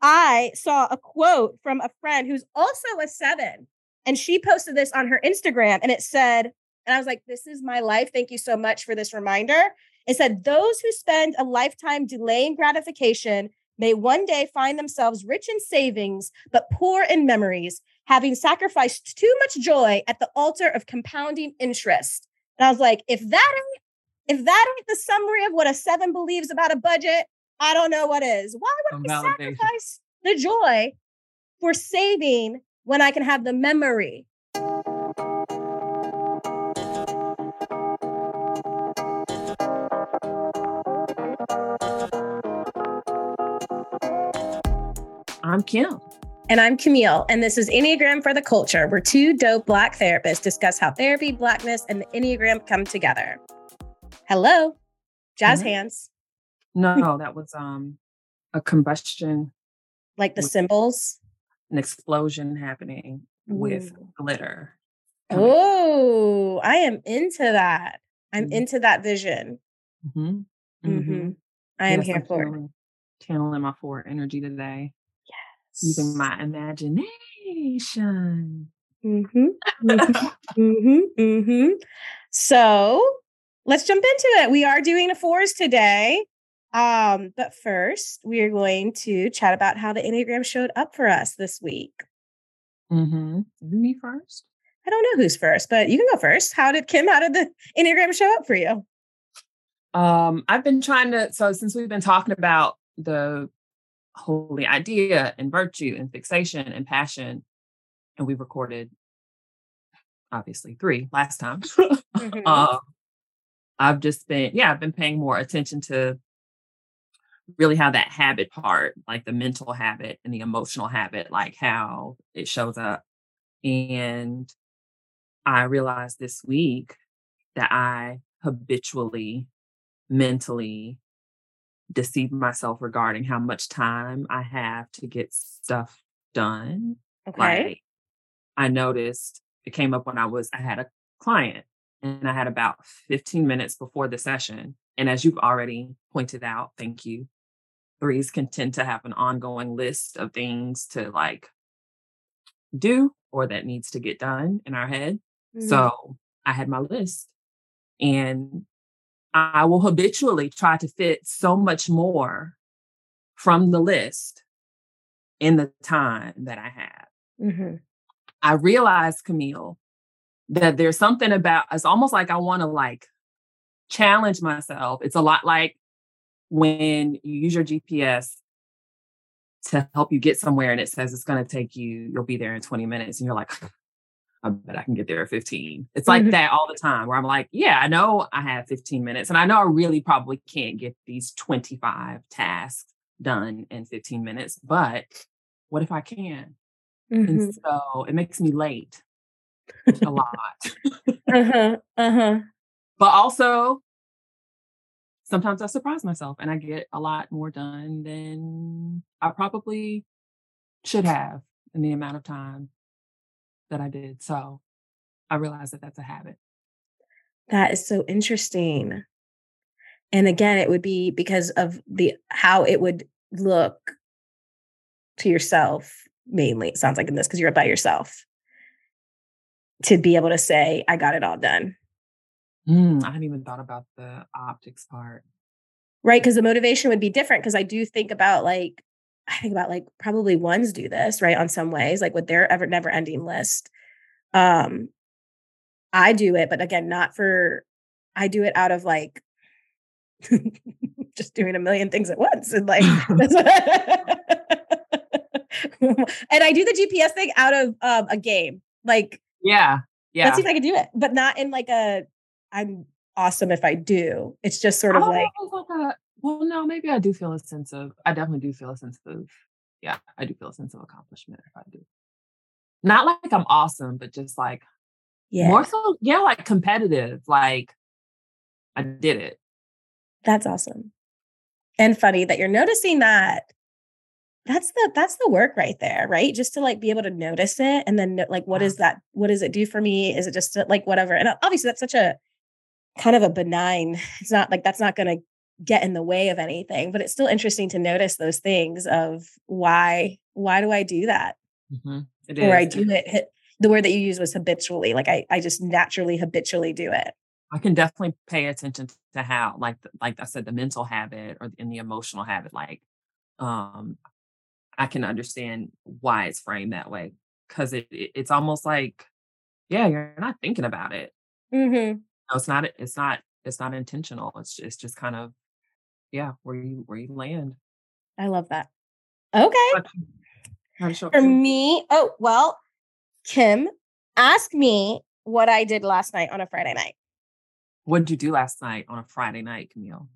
I saw a quote from a friend who's also a seven, and she posted this on her Instagram, and it said, and I was like, this is my life. Thank you so much for this reminder. It said, those who spend a lifetime delaying gratification may one day find themselves rich in savings, but poor in memories, having sacrificed too much joy at the altar of compounding interest. And I was like, if that ain't, if that ain't the summary of what a seven believes about a budget, I don't know what is. Why would I sacrifice the joy for saving when I can have the memory? I'm Kim. And I'm Camille, and this is Enneagram for the Culture, where two dope Black therapists discuss how therapy, Blackness, and the Enneagram come together. Hello, jazz mm-hmm. hands. No, that was um a combustion. Like the symbols? An explosion happening Ooh. with glitter. Oh, I am into that. I'm mm-hmm. into that vision. Mm-hmm. Mm-hmm. I am yes, here I'm for channeling, channeling my four energy today. Yes. Using my imagination. Mm-hmm. mm-hmm. mm-hmm. Mm-hmm. So let's jump into it. We are doing a fours today. Um, but first, we are going to chat about how the Enneagram showed up for us this week. Mm-hmm. Me first? I don't know who's first, but you can go first. How did Kim, how did the Enneagram show up for you? Um, I've been trying to, so since we've been talking about the holy idea and virtue and fixation and passion, and we recorded obviously three last time. mm-hmm. um, I've just been, yeah, I've been paying more attention to really how that habit part, like the mental habit and the emotional habit, like how it shows up. And I realized this week that I habitually, mentally deceive myself regarding how much time I have to get stuff done. Okay. Like I noticed it came up when I was, I had a client and I had about 15 minutes before the session. And as you've already pointed out, thank you, threes can tend to have an ongoing list of things to like do or that needs to get done in our head. Mm-hmm. So I had my list and I will habitually try to fit so much more from the list in the time that I have. Mm-hmm. I realized, Camille, that there's something about it's almost like I want to like challenge myself. It's a lot like when you use your GPS to help you get somewhere and it says it's going to take you, you'll be there in 20 minutes. And you're like, I bet I can get there at 15. It's like mm-hmm. that all the time where I'm like, yeah, I know I have 15 minutes and I know I really probably can't get these 25 tasks done in 15 minutes, but what if I can? Mm-hmm. And so it makes me late a lot. uh-huh. Uh-huh. But also sometimes I surprise myself and I get a lot more done than I probably should have in the amount of time that I did. So I realized that that's a habit. That is so interesting. And again, it would be because of the how it would look to yourself mainly. It sounds like in this because you're by yourself to be able to say, I got it all done. Mm, I hadn't even thought about the optics part. Right. Cause the motivation would be different. Cause I do think about like, I think about like probably ones do this, right? On some ways, like with their ever never ending list. Um, I do it, but again, not for I do it out of like just doing a million things at once. And like and I do the GPS thing out of um, a game. Like yeah. Yeah. Let's see if I can do it, but not in like a I'm awesome if I do. It's just sort of like, like a, well, no, maybe I do feel a sense of I definitely do feel a sense of yeah, I do feel a sense of accomplishment if I do. Not like I'm awesome, but just like yeah. more so, yeah, like competitive. Like I did it. That's awesome. And funny that you're noticing that that's the that's the work right there right just to like be able to notice it and then like what is that what does it do for me is it just like whatever and obviously that's such a kind of a benign it's not like that's not going to get in the way of anything, but it's still interesting to notice those things of why why do I do that? Mm-hmm. Or I do it the word that you use was habitually. Like I I just naturally habitually do it. I can definitely pay attention to how, like, like I said, the mental habit or in the emotional habit. Like, um, I can understand why it's framed that way because it, it, it's almost like, yeah, you're not thinking about it. Mm-hmm. No, it's not. It's not. It's not intentional. It's it's just kind of, yeah, where you where you land. I love that. Okay. For me, oh well, Kim, ask me what I did last night on a Friday night. What did you do last night on a Friday night, Camille?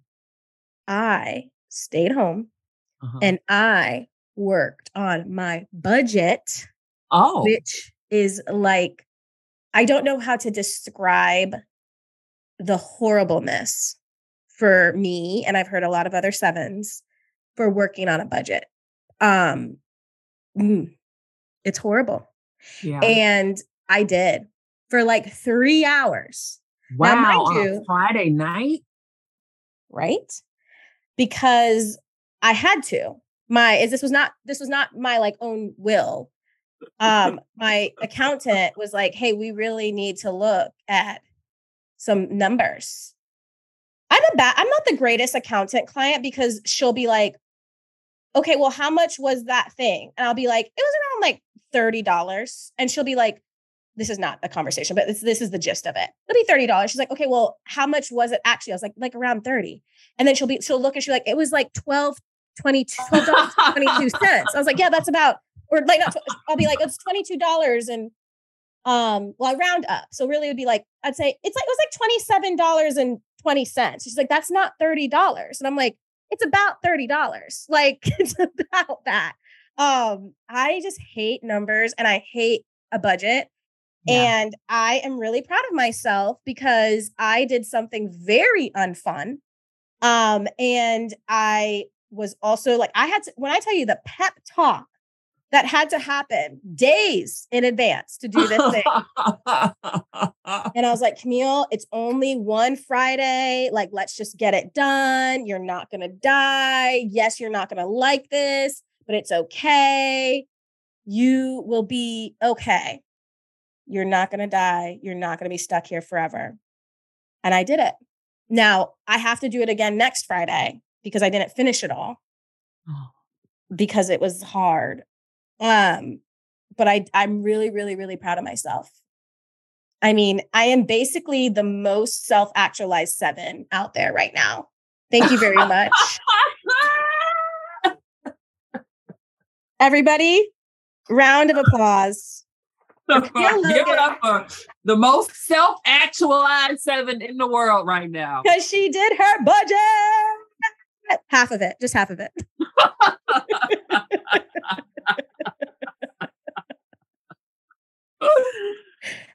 I stayed home uh-huh. and I worked on my budget. Oh. Which is like, I don't know how to describe the horribleness for me. And I've heard a lot of other sevens for working on a budget. Um, mm, it's horrible. Yeah. And I did for like three hours. Wow. Now, mind you, Friday night. Right. Because I had to. My is this was not this was not my like own will. Um, my accountant was like, hey, we really need to look at some numbers. I'm a bad, I'm not the greatest accountant client because she'll be like, okay, well, how much was that thing? And I'll be like, it was around like $30. And she'll be like, this is not a conversation, but this, this is the gist of it. It'll be $30. She's like, okay, well, how much was it actually? I was like, like around 30. And then she'll be, she'll look and she's like, it was like 12, 22, $22. I was like, yeah, that's about, or like, not, I'll be like, it's $22 and um, well, I round up. So really it would be like, I'd say it's like, it was like $27.20. She's like, that's not $30. And I'm like, it's about $30. Like it's about that. Um, I just hate numbers and I hate a budget. Yeah. And I am really proud of myself because I did something very unfun. Um, and I was also like, I had to, when I tell you the pep talk that had to happen days in advance to do this thing. and I was like, Camille, it's only one Friday. Like, let's just get it done. You're not going to die. Yes, you're not going to like this, but it's okay. You will be okay. You're not going to die. You're not going to be stuck here forever. And I did it. Now, I have to do it again next Friday because I didn't finish it all oh. because it was hard um, but I I'm really, really, really proud of myself. I mean, I am basically the most self-actualized seven out there right now. Thank you very much. Everybody, round of applause. Give it up for the most self-actualized seven in the world right now. Because she did her budget. Half of it, just half of it.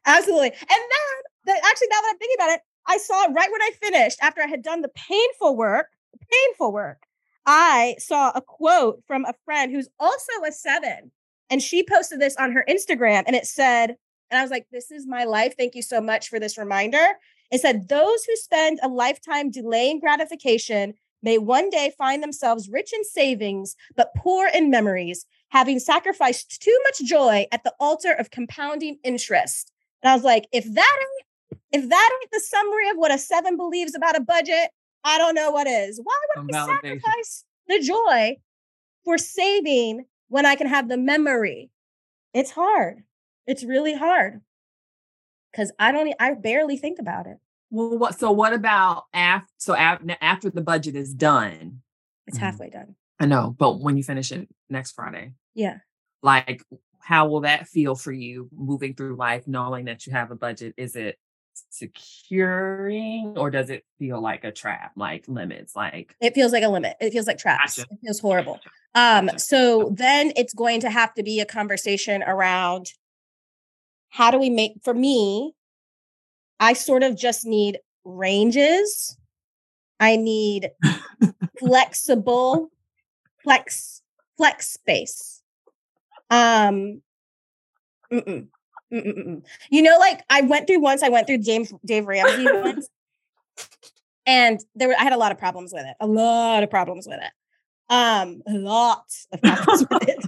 Absolutely. And then, the, actually, now that I'm thinking about it, I saw right when I finished, after I had done the painful work, painful work, I saw a quote from a friend who's also a seven. And she posted this on her Instagram and it said, and I was like, this is my life. Thank you so much for this reminder. It said, those who spend a lifetime delaying gratification may one day find themselves rich in savings, but poor in memories, having sacrificed too much joy at the altar of compounding interest. And I was like, if that ain't, if that ain't the summary of what a seven believes about a budget, I don't know what is. Why would I sacrifice the joy for saving when I can have the memory? It's hard. It's really hard because I don't, I barely think about it. Well, what? So what about after? So after after the budget is done, it's mm-hmm. halfway done. I know, but when you finish it next Friday, yeah, like how will that feel for you moving through life, knowing that you have a budget? Is it securing, or does it feel like a trap, like limits? Like it feels like a limit. It feels like traps. Gotcha. It feels horrible. Um, so then it's going to have to be a conversation around how do we make for me I sort of just need ranges. I need flexible flex flex space. Um mm-mm, mm-mm, you know like I went through once I went through James Dave Ramsey once and there were I had a lot of problems with it. A lot of problems with it. Um, a lot of problems with it.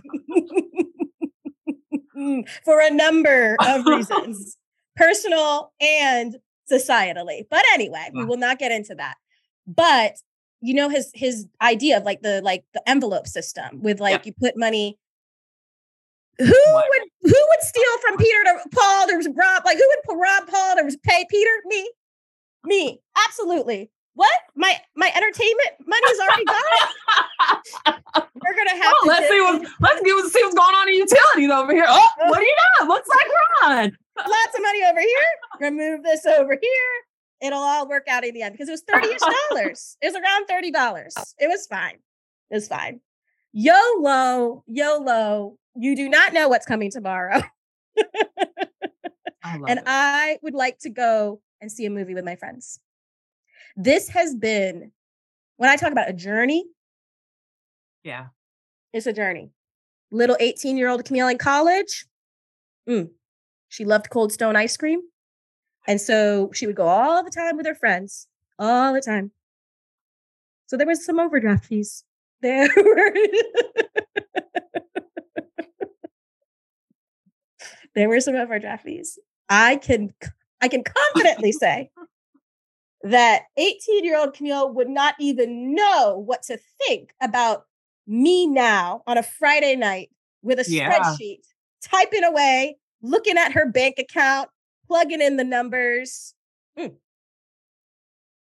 For a number of reasons, personal and societally. But anyway, we will not get into that. But you know his his idea of like the like the envelope system with like you put money who would who would steal from Peter to Paul to rob? Like who would rob Paul to pay Peter? Me, me, absolutely. What? My my entertainment money's already gone. We're gonna have. Oh, let's see what let's get, see what's going on in utilities over here. Oh, what do you got? Looks like Ron. Lots of money over here. Remove this over here. It'll all work out in the end because it was thirty-ish dollars. it was around thirty dollars. It was fine. It was fine. YOLO, YOLO. You do not know what's coming tomorrow. I and it. I would like to go and see a movie with my friends. This has been, when I talk about a journey, yeah, it's a journey. Little 18 year old Camille in college, mm, she loved Cold Stone ice cream. And so she would go all the time with her friends, all the time. So there was some overdraft fees. There were there were some overdraft fees. I can I can confidently say that 18 year old Camille would not even know what to think about me now on a Friday night with a yeah. spreadsheet, typing away, looking at her bank account, plugging in the numbers. Mm.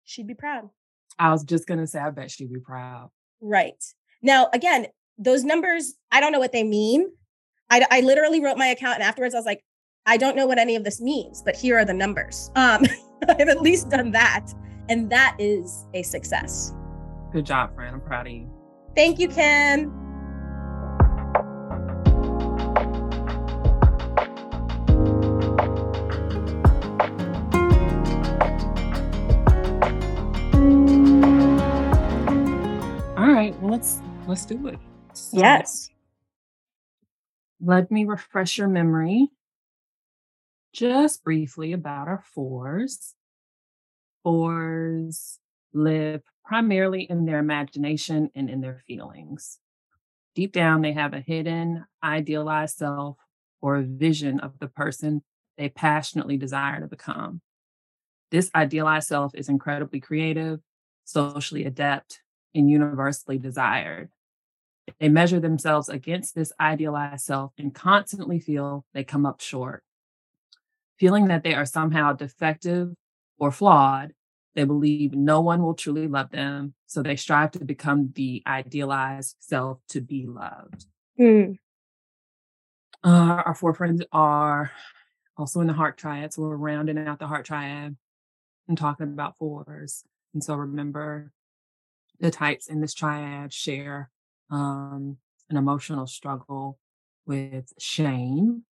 She'd be proud. I was just going to say, I bet she'd be proud. Right. Now, again, those numbers, I don't know what they mean. I, I literally wrote my account and afterwards I was like, I don't know what any of this means, but here are the numbers. Um, I've at least done that. And that is a success. Good job, friend. I'm proud of you. Thank you, Ken. Let's let's do it. So, yes. Let me refresh your memory just briefly about our fours. Fours live primarily in their imagination and in their feelings. Deep down, they have a hidden, idealized self or a vision of the person they passionately desire to become. This idealized self is incredibly creative, socially adept, and universally desired. They measure themselves against this idealized self and constantly feel they come up short. Feeling that they are somehow defective or flawed, they believe no one will truly love them. So they strive to become the idealized self to be loved. Mm. Uh, our four friends are also in the heart triad. So we're rounding out the heart triad and talking about fours. And so remember the types in this triad share um, an emotional struggle with shame.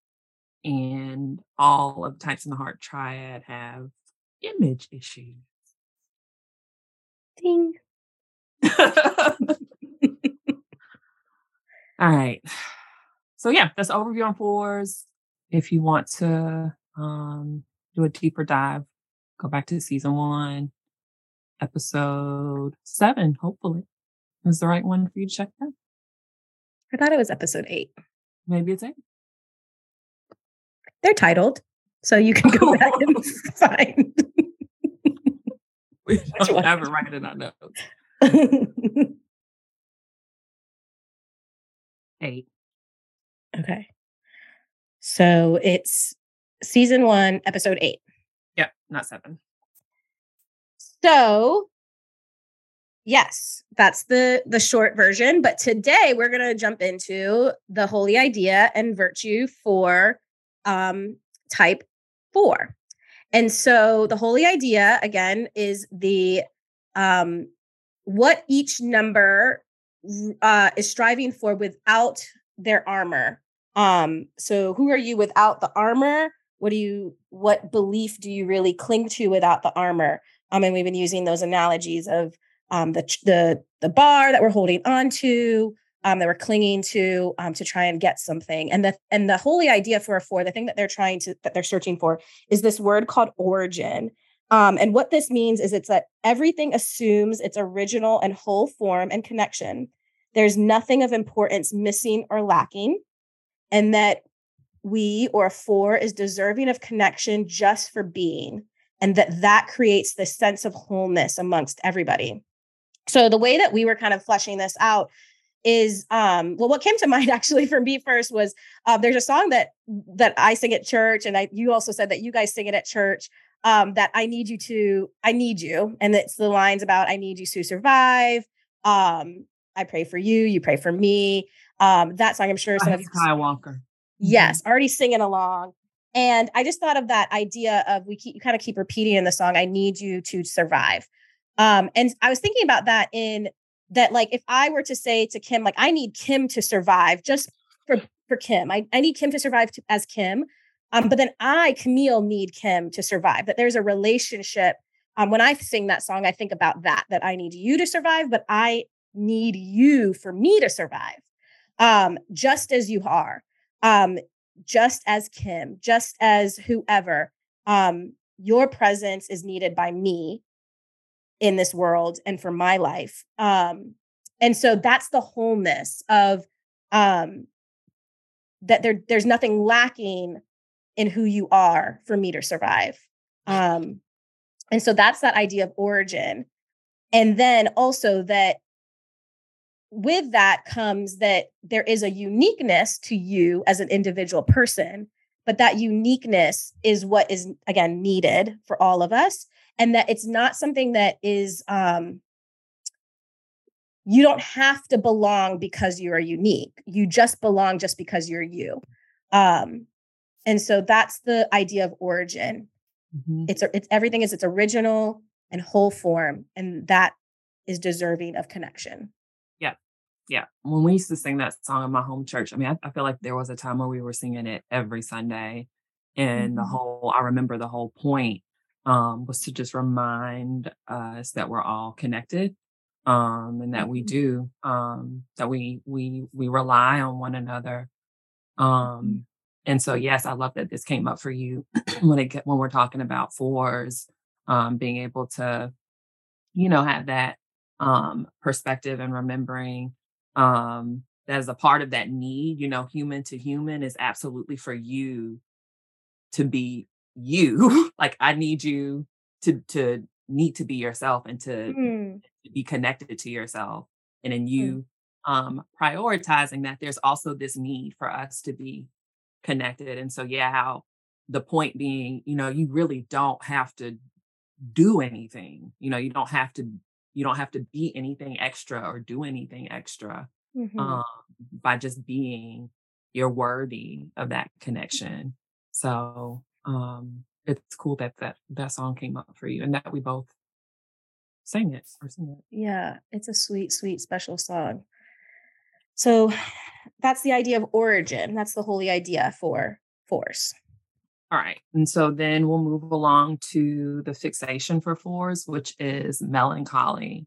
And all of the types in the heart triad have image issues. Ding. all right. So yeah, that's overview on fours. If you want to um, do a deeper dive, go back to season one, episode seven, hopefully is the right one for you to check out? I thought it was episode eight. Maybe it's eight. They're titled, so you can go back and find. we don't have it right in our notes. eight. Okay. So it's season one, episode eight. Yep, not seven. So Yes, that's the the short version, but today we're going to jump into the holy idea and virtue for um type 4. And so the holy idea again is the um what each number uh is striving for without their armor. Um so who are you without the armor? What do you what belief do you really cling to without the armor? Um and we've been using those analogies of um, the the the bar that we're holding on to, um, that we're clinging to um, to try and get something. And the and the holy idea for a four, the thing that they're trying to that they're searching for is this word called origin. Um, and what this means is it's that everything assumes its original and whole form and connection. There's nothing of importance missing or lacking, and that we or a four is deserving of connection just for being, and that that creates this sense of wholeness amongst everybody. So the way that we were kind of fleshing this out is um well what came to mind actually for me first was uh, there's a song that that I sing at church and I you also said that you guys sing it at church um that I need you to I need you and it's the lines about I need you to survive um I pray for you you pray for me um that song I'm sure some of you Skywalker yes already singing along and I just thought of that idea of we keep you kind of keep repeating in the song I need you to survive um and I was thinking about that in that like if I were to say to Kim, like I need Kim to survive just for for Kim. I, I need Kim to survive to, as Kim. Um, but then I, Camille, need Kim to survive. That there's a relationship. Um, when I sing that song, I think about that, that I need you to survive, but I need you for me to survive. Um, just as you are. Um, just as Kim, just as whoever. Um, your presence is needed by me in this world and for my life. Um, and so that's the wholeness of um, that there there's nothing lacking in who you are for me to survive. Um, and so that's that idea of origin. And then also that with that comes that there is a uniqueness to you as an individual person, but that uniqueness is what is again needed for all of us and that it's not something that is um you don't have to belong because you are unique. You just belong just because you're you. Um and so that's the idea of origin. Mm-hmm. it's it's everything is its original and whole form and that is deserving of connection yeah when we used to sing that song in my home church i mean i, I feel like there was a time where we were singing it every sunday and mm-hmm. the whole i remember the whole point um, was to just remind us that we're all connected um, and that we mm-hmm. do um, that we we we rely on one another mm-hmm. um, and so yes i love that this came up for you when it when we're talking about fours um, being able to you know have that um, perspective and remembering um, that as a part of that need you know human to human is absolutely for you to be you like i need you to to need to be yourself and to, mm. to be connected to yourself and in mm. you mm. um prioritizing that there's also this need for us to be connected and so yeah how the point being you know you really don't have to do anything you know you don't have to you don't have to be anything extra or do anything extra mm-hmm. um, by just being you're worthy of that connection so um, it's cool that that that song came up for you and that we both sang it or sing it. Yeah, it's a sweet, sweet, special song. So that's the idea of origin. That's the holy idea for fours. All right. And so then we'll move along to the fixation for fours, which is melancholy.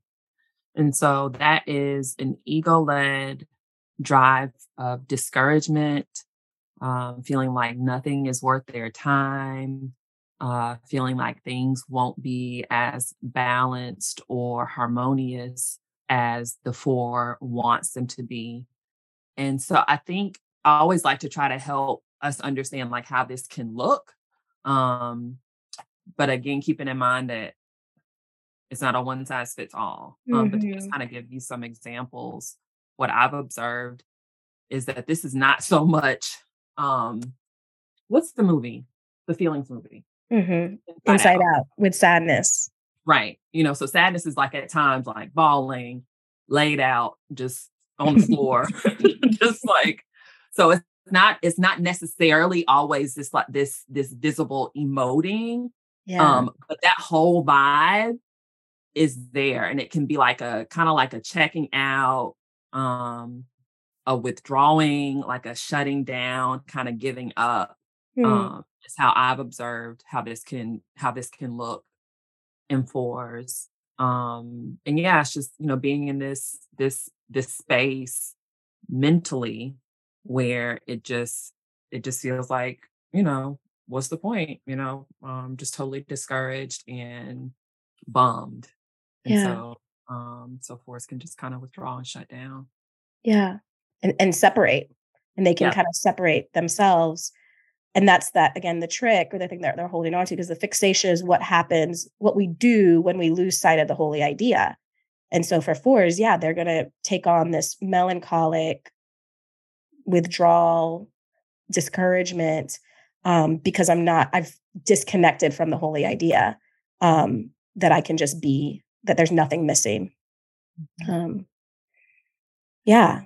And so that is an ego led drive of discouragement, um, feeling like nothing is worth their time, uh, feeling like things won't be as balanced or harmonious as the four wants them to be. And so I think I always like to try to help us understand like how this can look. Um, but again, keeping in mind that it's not a one size fits all. Um, mm-hmm. But to just kind of give you some examples, what I've observed is that this is not so much um what's the movie the feelings movie mm-hmm. inside, inside out. out. with sadness right you know so sadness is like at times like bawling laid out just on the floor just like so it's not it's not necessarily always this like this this visible emoting yeah. um but that whole vibe is there and it can be like a kind of like a checking out um a withdrawing, like a shutting down, kind of giving up. Mm. Um, is how I've observed how this can how this can look in fours. Um, and yeah, it's just you know being in this this this space mentally where it just it just feels like you know what's the point? You know, um, just totally discouraged and bummed. And Yeah. so um so fours can just kind of withdraw and shut down. Yeah. And and separate. And they can Yeah. kind of separate themselves. And that's that again, the trick or the thing that they're holding on to, because the fixation is what happens, what we do when we lose sight of the holy idea. And so for fours, yeah, they're gonna take on this melancholic withdrawal, discouragement, um, because I'm not, I've disconnected from the holy idea. Um, that I can just be, that there's nothing missing. Um, yeah.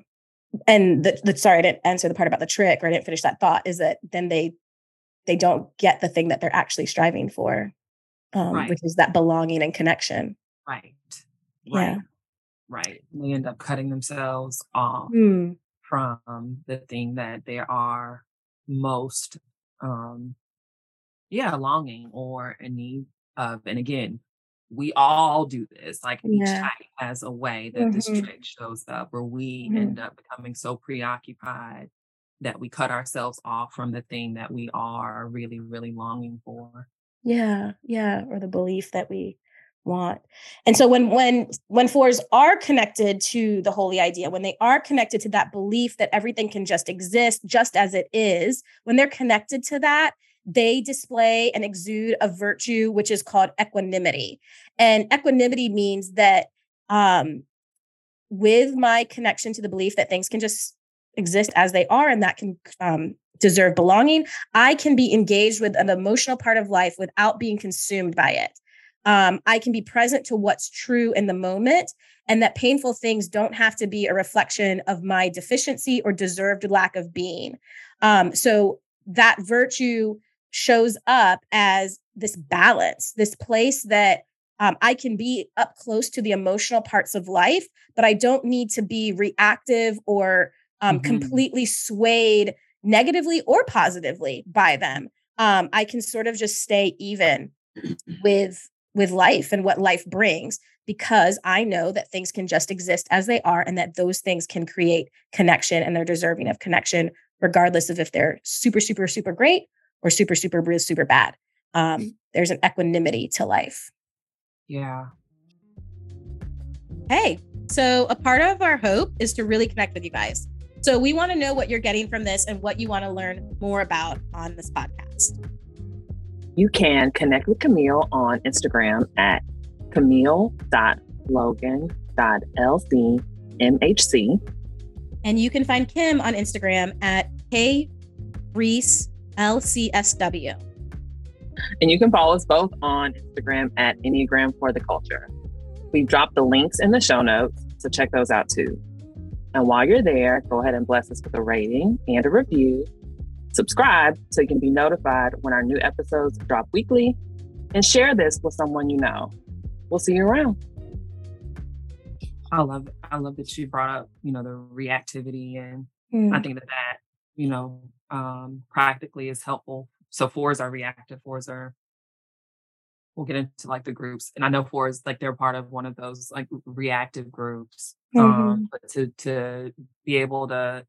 And the, the sorry, I didn't answer the part about the trick or I didn't finish that thought is that then they they don't get the thing that they're actually striving for, um, Right. which is that belonging and connection. Right. Yeah. Right. Right. They end up cutting themselves off Mm, from the thing that they are most um yeah, longing or in need of. And again, we all do this. Like each Yeah. type has a way that this Mhm. trick shows up where we Mhm. end up becoming so preoccupied that we cut ourselves off from the thing that we are really, really longing for. Yeah, yeah, or the belief that we want. And so when when when fours are connected to the holy idea, when they are connected to that belief that everything can just exist just as it is, when they're connected to that, they display and exude a virtue which is called equanimity. And equanimity means that um with my connection to the belief that things can just exist as they are and that can um deserve belonging I can be engaged with an emotional part of life without being consumed by it. Um, I can be present to what's true in the moment, and that painful things don't have to be a reflection of my deficiency or deserved lack of being. Um, so that virtue shows up as this balance, this place that um, I can be up close to the emotional parts of life, but I don't need to be reactive or um, Mhm. completely swayed negatively or positively by them. Um, I can sort of just stay even with with life and what life brings because I know that things can just exist as they are and that those things can create connection and they're deserving of connection regardless of if they're super super super great or super super super, super bad. Um, there's an equanimity to life. Yeah. Hey, so a part of our hope is to really connect with you guys. So we want to know what you're getting from this and what you want to learn more about on this podcast. You can connect with Camille on Instagram at camille.logan.lcmhc. And you can find Kim on Instagram at K Reese LCSW. And you can follow us both on Instagram at Enneagram for the Culture. We've dropped the links in the show notes, so check those out too. And while you're there, go ahead and bless us with a rating and a review. Subscribe so you can be notified when our new episodes drop weekly. And share this with someone you know. We'll see you around. I love I love that you brought up, you know, the reactivity and Hmm. I think that that, you know, um, practically is helpful. So fours are reactive, fours are, we'll get into like the groups. And I know fours, like they're part of one of those like reactive groups. Um, but to, to be able to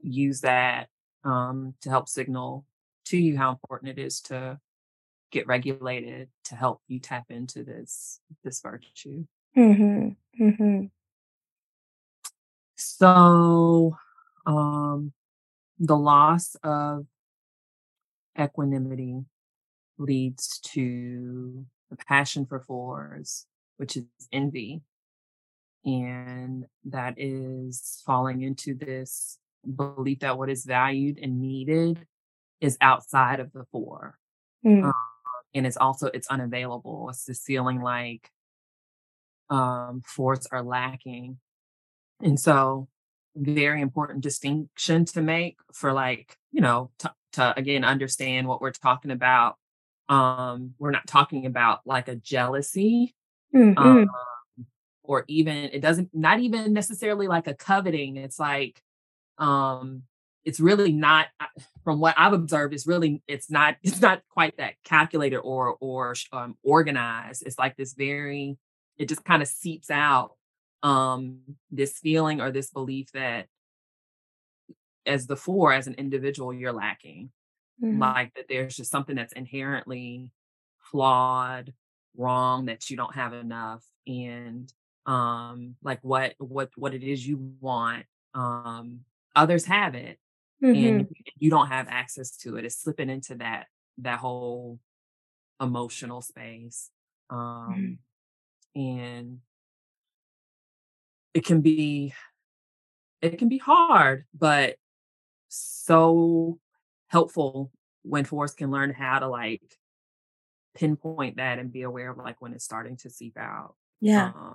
use that um, to help signal to you how important it is to get regulated to help you tap into this, this virtue. Mhm. Mhm. So, um, the loss of equanimity leads to the passion for fours, which is envy. And that is falling into this belief that what is valued and needed is outside of the four. Mm. Um, and it's also it's unavailable. It's this feeling like um fours are lacking. And so very important distinction to make for like, you know, to, to again understand what we're talking about. Um, we're not talking about like a jealousy Mhm. um, or even it doesn't not even necessarily like a coveting it's like um it's really not from what i've observed it's really it's not it's not quite that calculated or or um, organized it's like this very it just kind of seeps out um this feeling or this belief that as the four as an individual you're lacking mm-hmm. like that there's just something that's inherently flawed, wrong, that you don't have enough, and um like what what what it is you want um others have it mm-hmm. and you don't have access to it it's slipping into that that whole emotional space mm-hmm. um mm-hmm. and it can be it can be hard but so helpful when fours can learn how to like pinpoint that and be aware of like when it's starting to seep out yeah uh,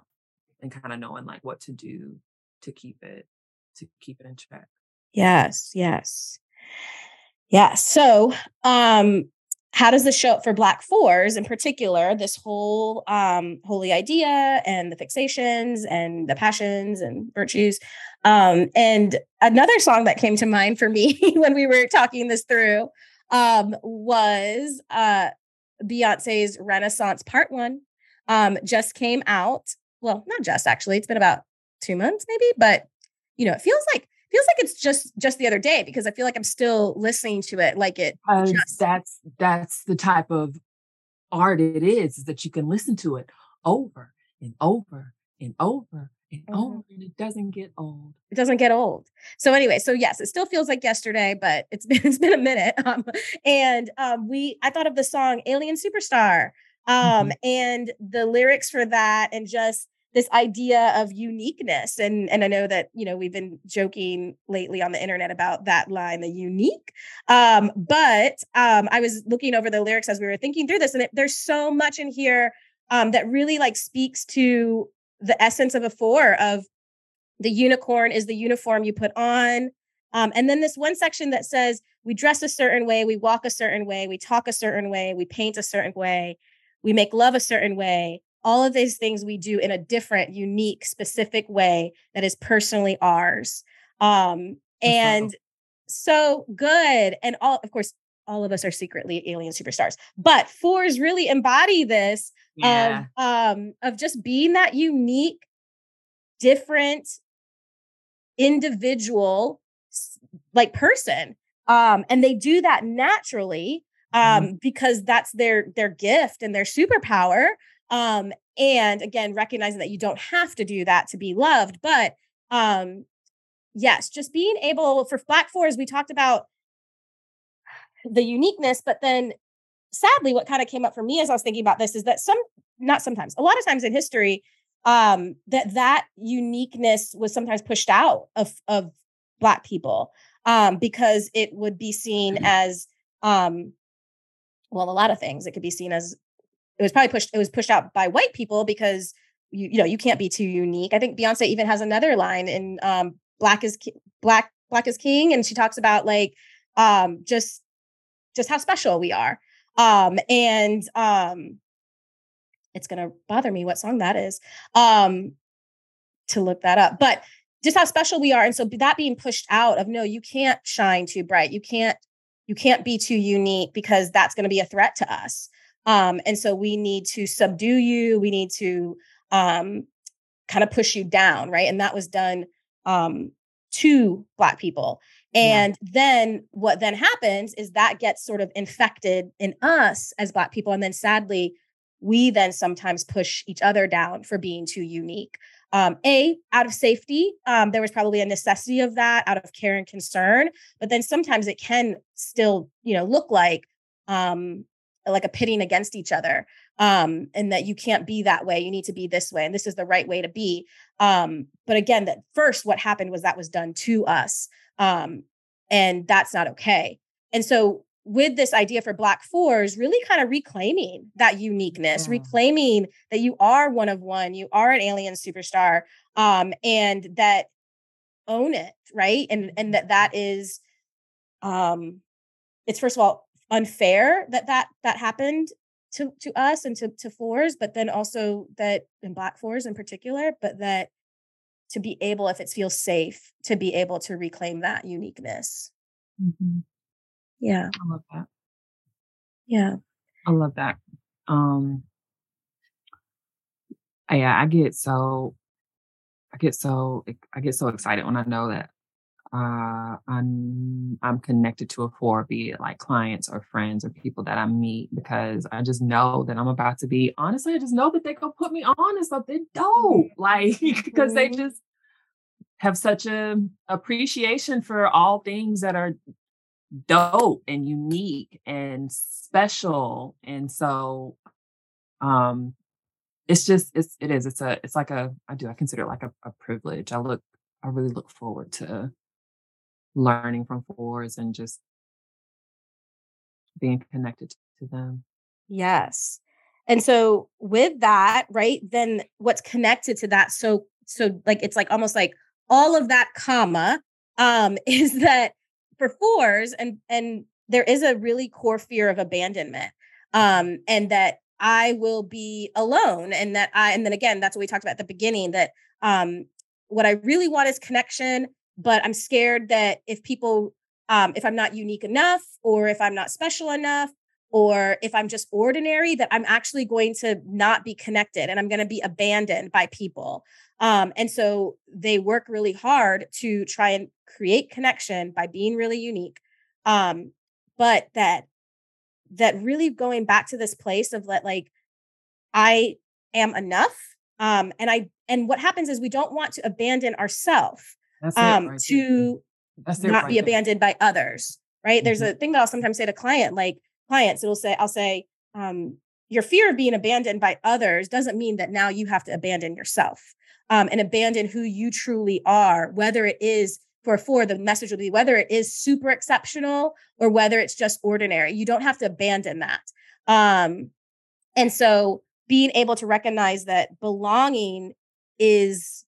and kind of knowing like what to do to keep it to keep it in check. Yes yes. Yeah so um how does this show up for black fours in particular this whole um holy idea and the fixations and the passions and virtues? Um and another song that came to mind for me when we were talking this through um was uh beyonce's renaissance part one. Um just came out well not just actually it's been about two months maybe but you know it feels like feels like it's just just the other day because I feel like I'm still listening to it like it. Just... That's that's the type of art it is, is that you can listen to it over and over and over and mm-hmm. over, and it doesn't get old. It doesn't get old. So anyway, so yes, it still feels like yesterday, but it's been it's been a minute. Um, and um, we I thought of the song "Alien Superstar." Um, mm-hmm. and the lyrics for that, and just this idea of uniqueness and and i know that you know we've been joking lately on the internet about that line the unique um but um i was looking over the lyrics as we were thinking through this and it, there's so much in here um that really like speaks to the essence of a four of the unicorn is the uniform you put on um, and then this one section that says we dress a certain way we walk a certain way we talk a certain way we paint a certain way we make love a certain way all of these things we do in a different, unique, specific way that is personally ours. Um, and so good. And all, of course, all of us are secretly alien superstars, but fours really embody this yeah. of um of just being that unique, different individual like person. Um, and they do that naturally mm-hmm. um mm-hmm. because that's their their gift and their superpower um, and again, recognizing that you don't have to do that to be loved, but um, yes, just being able for Black Fours, we talked about the uniqueness, but then sadly, what kind of came up for me as I was thinking about this is that some, not sometimes, a lot of times in history, um, that that uniqueness was sometimes pushed out of of Black people um, because it would be seen mm-hmm. as um, well, a lot of things. It could be seen as it was probably pushed it was pushed out by white people because you you know you can't be too unique. I think beyonce even has another line in um black is Ki- black black is king and she talks about like um just just how special we are. Um and um it's gonna bother me what song that is um to look that up but just how special we are and so that being pushed out of no you can't shine too bright. You can't you can't be too unique because that's going to be a threat to us um, and so we need to subdue you. We need to um, kind of push you down, right? And that was done um, to Black people. And yeah. then what then happens is that gets sort of infected in us as Black people. And then sadly, we then sometimes push each other down for being too unique. Um, a out of safety, um, there was probably a necessity of that out of care and concern. But then sometimes it can still, you know, look like um, like a pitting against each other um and that you can't be that way you need to be this way and this is the right way to be. Um but again that first what happened was that was done to us um and that's not okay. And so with this idea for black fours really kind of reclaiming that uniqueness reclaiming that you are one of one you are an alien superstar um and that own it right? And and that that is um it's first of all unfair that that that happened to to us and to to fours but then also that in black fours in particular but that to be able if it feels safe to be able to reclaim that uniqueness. Mm-hmm. yeah. I love that. Yeah. I love that. Um yeah i get so i get so i get so excited when i know that uh, I'm I'm connected to a four, be it like clients or friends or people that I meet, because I just know that I'm about to be. Honestly, I just know that they're gonna put me on and stuff. They don't like because they Mm-hmm. just have such a appreciation for all things that are dope and unique and special, and so um it's just it's it is it's a it's like a i do i consider it like a, a privilege i look i really look forward to learning from fours and just being connected to them Yes. And so with that, right, then what's connected to that so so like it's like almost like all of that comma um is that for fours and and there is a really core fear of abandonment um and that I will be alone and that I and then again that's what we talked about at the beginning that um what I really want is connection but I'm scared that if people um if I'm not unique enough or if I'm not special enough or if I'm just ordinary, that I'm actually going to not be connected and I'm going to be abandoned by people. Um, and so they work really hard to try and create connection by being really unique. Um, but that that really going back to this place of that like I am enough. Um, and I and what happens is we don't want to abandon ourselves that's um right to that's not right be there. abandoned by others right there's Mhm. a thing that i'll sometimes say to client like clients it'll say i'll say um, your fear of being abandoned by others doesn't mean that now you have to abandon yourself um, and abandon who you truly are whether it is for for the message will be whether it is super exceptional or whether it's just ordinary you don't have to abandon that um, and so being able to recognize that belonging is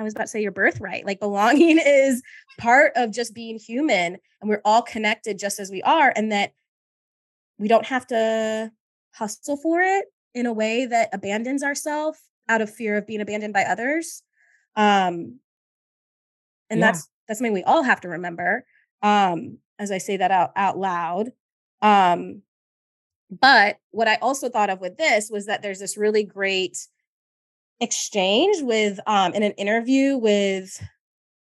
I was about to say your birthright. Like belonging is part of just being human and we're all connected just as we are and that we don't have to hustle for it in a way that abandons ourselves out of fear of being abandoned by others. Um and Yeah. that's that's something we all have to remember um as I say that out out loud. Um but what I also thought of with this was that there's this really great exchange with um in an interview with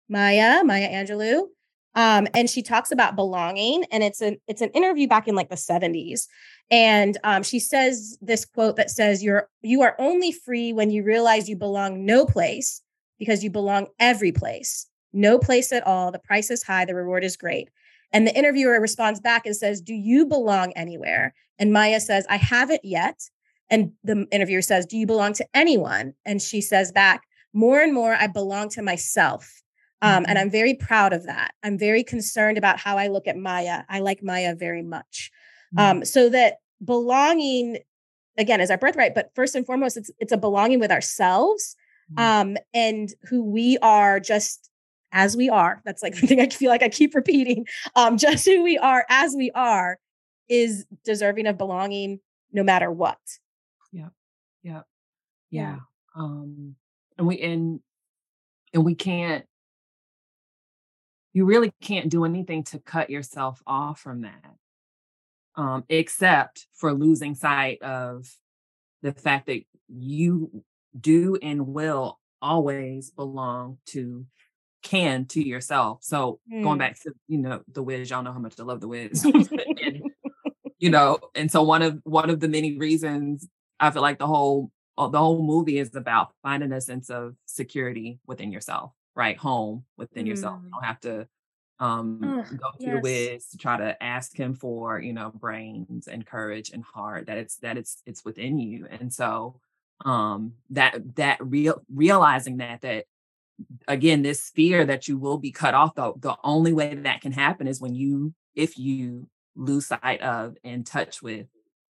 Maya, Maya Angelou. Um, and she talks about belonging, and it's an it's an interview back in like the 70s. And um, she says this quote that says, You're you are only free when you realize you belong no place because you belong every place. No place at all. The price is high, the reward is great. And the interviewer responds back and says, Do you belong anywhere? And Maya says, I haven't yet. And the interviewer says, Do you belong to anyone? And she says back, More and more, I belong to myself. Um, and Mhm. I'm very proud of that. I'm very concerned about how I look at Maya. I like Maya very much. Mhm. Um, so that belonging, again, is our birthright, but first and foremost, it's it's a belonging with ourselves Mhm. um, and who we are just as we are. That's like the thing I feel like I keep repeating. Um, just who we are as we are is deserving of belonging no matter what. Yeah Yeah. yeah um and we and and we can't you really can't do anything to cut yourself off from that um except for losing sight of the fact that you do and will always belong to can to yourself so going Mm. back to you know the wiz y'all know how much i love the wiz And, you know and so one of one of the many reasons i feel like the whole uh, the whole movie is about finding a sense of security within yourself right home within yourself you Mm. don't have to um Ugh, go to yes. wiz to try to ask him for you know brains and courage and heart that it's that it's it's within you and so um that that real realizing that that again this fear that you will be cut off the, the only way that can happen is when you if you lose sight of and touch with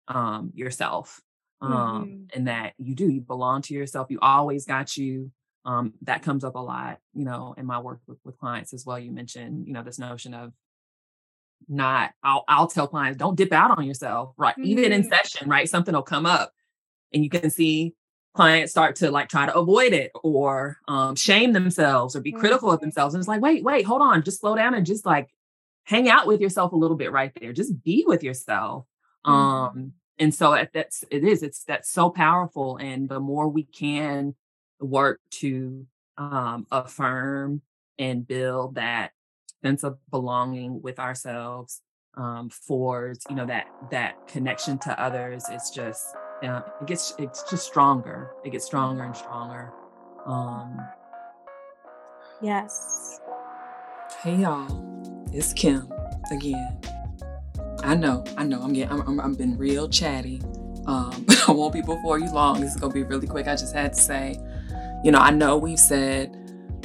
um yourself um Mhm. and that you do you belong to yourself you always got you um that comes up a lot you know in my work with, with clients as well you mentioned you know this notion of not I'll I'll tell clients don't dip out on yourself right even in Mhm. session right something will come up and you can see clients start to like try to avoid it or um, shame themselves or be critical of Mhm. themselves and it's like wait wait hold on just slow down and just like hang out with yourself a little bit right there just be with yourself Mhm. um and so it- that's it is it's that's so powerful and the more we can work to um affirm and build that sense of belonging with ourselves um, forwards you know that that connection to others it's just uh, it gets it's just stronger it gets stronger and stronger um. Yes. Hey y'all it's kim again i know i know i'm getting i'm, I'm, I'm been real chatty um i won't be before you long this is gonna be really quick i just had to say you know i know we've said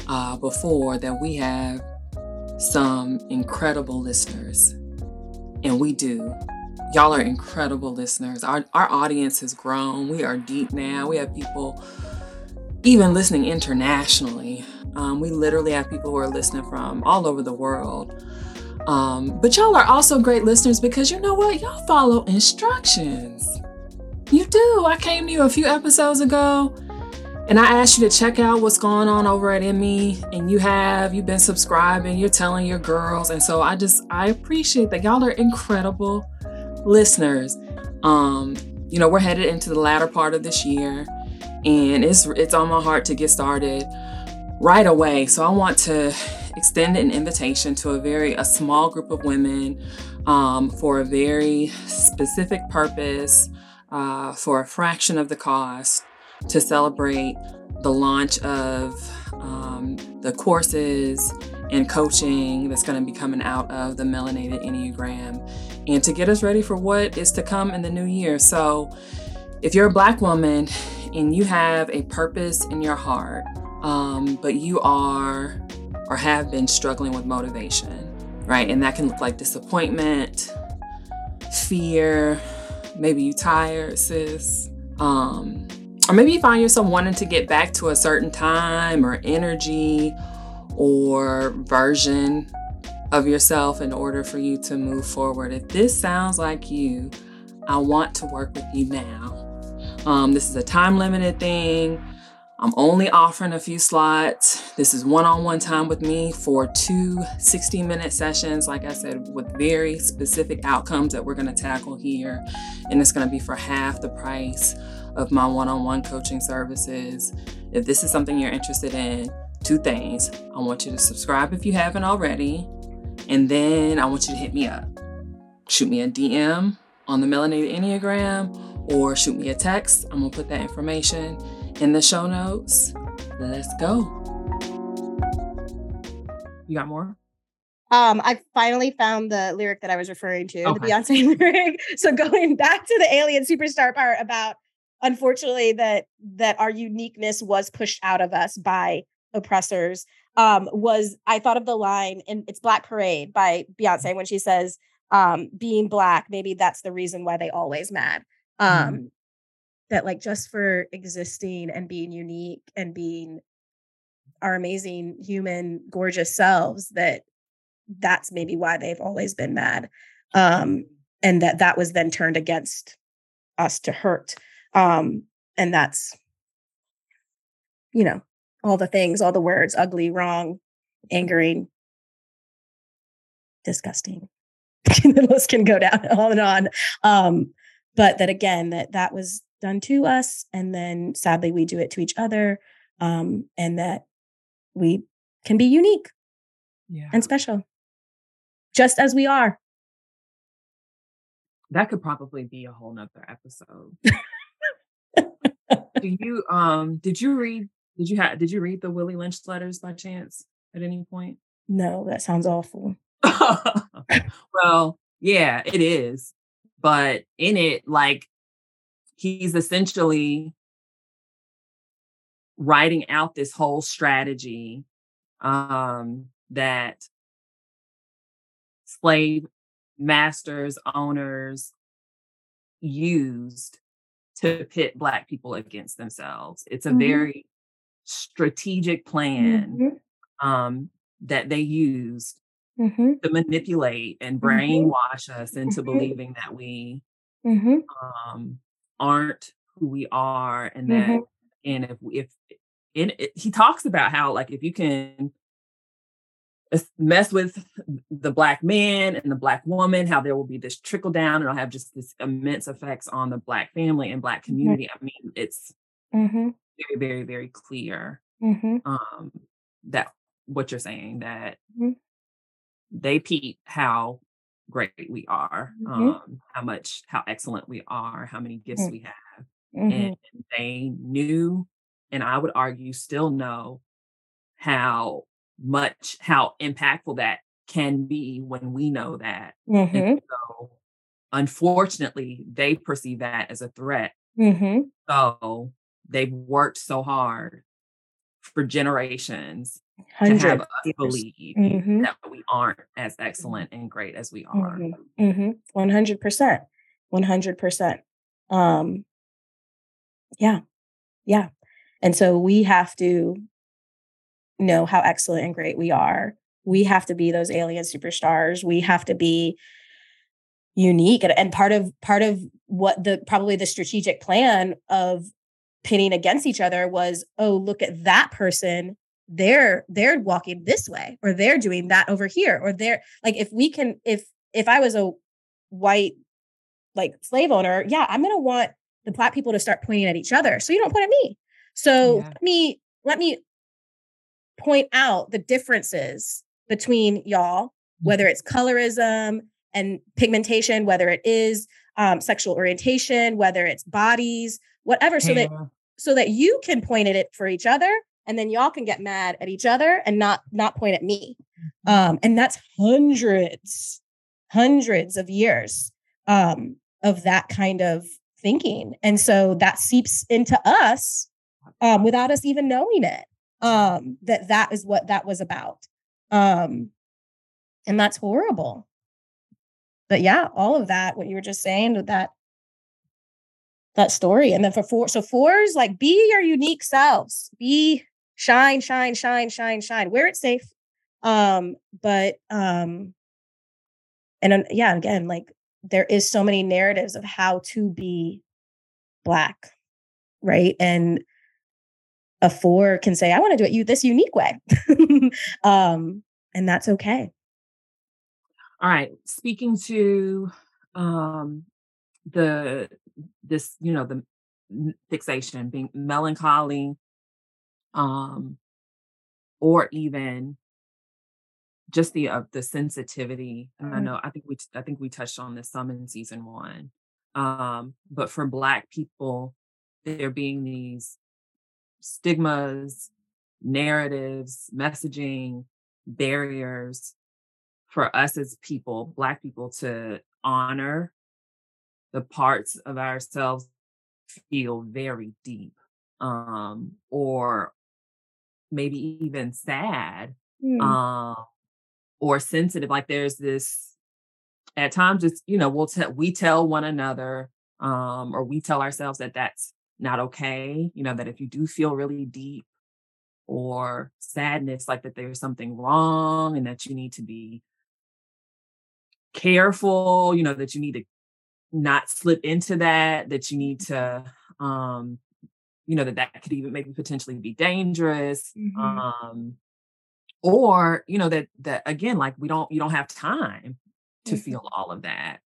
uh before that we have some incredible listeners, and we do. Y'all are incredible listeners. Our, our audience has grown. We are deep now. We have people even listening internationally. Um, we literally have people who are listening from all over the world. Um, but y'all are also great listeners because you know what? Y'all follow instructions. You do. I came to you a few episodes ago and I asked you to check out what's going on over at Emmy, and you have, you've been subscribing, you're telling your girls. And so I just, I appreciate that. Y'all are incredible listeners. Um, you know, we're headed into the latter part of this year, and it's it's on my heart to get started right away. So I want to extend an invitation to a very a small group of women um, for a very specific purpose, uh, for a fraction of the cost to celebrate the launch of um, the courses and coaching that's going to be coming out of the Melanated Enneagram and to get us ready for what is to come in the new year. So, if you're a Black woman and you have a purpose in your heart, um, but you are or have been struggling with motivation, right? And that can look like disappointment, fear, maybe you tired, sis. Um, or maybe you find yourself wanting to get back to a certain time or energy or version of yourself in order for you to move forward. If this sounds like you, I want to work with you now. Um, this is a time limited thing. I'm only offering a few slots. This is one on one time with me for two 60 minute sessions, like I said, with very specific outcomes that we're to tackle here. And it's to be for half the price of my one on one coaching services. If this is something you're interested in, two things. I want you to subscribe if you haven't already. And then I want you to hit me up. Shoot me a DM on the Melanated Enneagram or shoot me a text. I'm to put that information in the show notes. Let's go. You got more? Um, I finally found the lyric that I was referring to, okay. the Beyonce lyric. So going back to the alien superstar part about unfortunately that that our uniqueness was pushed out of us by oppressors um was i thought of the line in it's black parade by beyonce when she says um being black maybe that's the reason why they always mad mm-hmm. um mm-hmm. That like just for existing and being unique and being our amazing human gorgeous selves that that's maybe why they've always been mad um and that that was then turned against us to hurt um, and that's, you know, all the things, all the words ugly, wrong, angering, disgusting. the list can go down on and on. Um, but that again, that that was done to us. And then sadly, we do it to each other. Um, and that we can be unique yeah. and special, just as we are. That could probably be a whole nother episode. do you um did you read did you have did you read the Willie Lynch letters by chance at any point? No, that sounds awful. well, yeah, it is. But in it, like he's essentially writing out this whole strategy um that slave masters, owners used to pit black people against themselves. It's a mm-hmm. very strategic plan mm-hmm. um, that they used mm-hmm. to manipulate and mm-hmm. brainwash us into mm-hmm. believing that we mm-hmm. um, aren't who we are, and that and if if in it, he talks about how like if you can mess with the black man and the black woman, how there will be this trickle down and it'll have just this immense effects on the black family and black mm-hmm. community. Mm-hmm. I mean, it's mm-hmm. very, very, very clear mm-hmm. um, that what you're saying that Mhm. they peep how great we are, Mhm. um, how much, how excellent we are, how many gifts Mm. we have. And they knew, and I would argue still know how much, how impactful that can be when we know that. Mhm. So unfortunately, they perceive that as a threat. Mhm. So they've worked so hard for generations to have us believe Mhm. that we aren't as excellent and great as we are. Mm-hmm. One hundred percent. One hundred percent. Um. Yeah, yeah. And so we have to know how excellent and great we are. We have to be those alien superstars. We have to be unique. And, and part of part of what the probably the strategic plan of pitting against each other was, oh, look at that person. They're they're walking this way, or they're doing that over here, or they're like if we can if if I was a white like slave owner, yeah, I'm gonna want the black people to start pointing at each other. So you don't point at me. So Yeah. let me let me point out the differences between y'all, whether it's colorism and pigmentation, whether it is um, sexual orientation, whether it's bodies, whatever, so that so that you can point at it for each other, and then y'all can get mad at each other and not not point at me. Um, and that's hundreds, hundreds of years um, of that kind of thinking, and so that seeps into us um, without us even knowing it. Um, that that is what that was about, um, and that's horrible. But yeah, all of that, what you were just saying with that that story, and then for four, so fours like be your unique selves, be shine, shine, shine, shine, shine, where it's safe. Um, but um, and then, yeah, again, like there is so many narratives of how to be black, right? And a four can say, I want to do it you this unique way. um, and that's okay. All right. Speaking to um the this, you know, the fixation, being melancholy, um, or even just the uh, the sensitivity. And I know I think we I think we touched on this some in season one. Um, but for black people, there being these stigmas, narratives, messaging, barriers for us as people, Black people, to honor the parts of ourselves feel very deep um, or maybe even sad Mm. um, or sensitive. Like there's this, at times it's, you know, we'll tell, we tell one another um, or we tell ourselves that that's not okay. You know, that if you do feel really deep or sadness, like that there's something wrong and that you need to be careful, you know, that you need to not slip into that, that you need to, um, you know, that that could even maybe potentially be dangerous. Mhm. Um, or, you know, that, that again, like we don't, you don't have time to Mhm. feel all of that.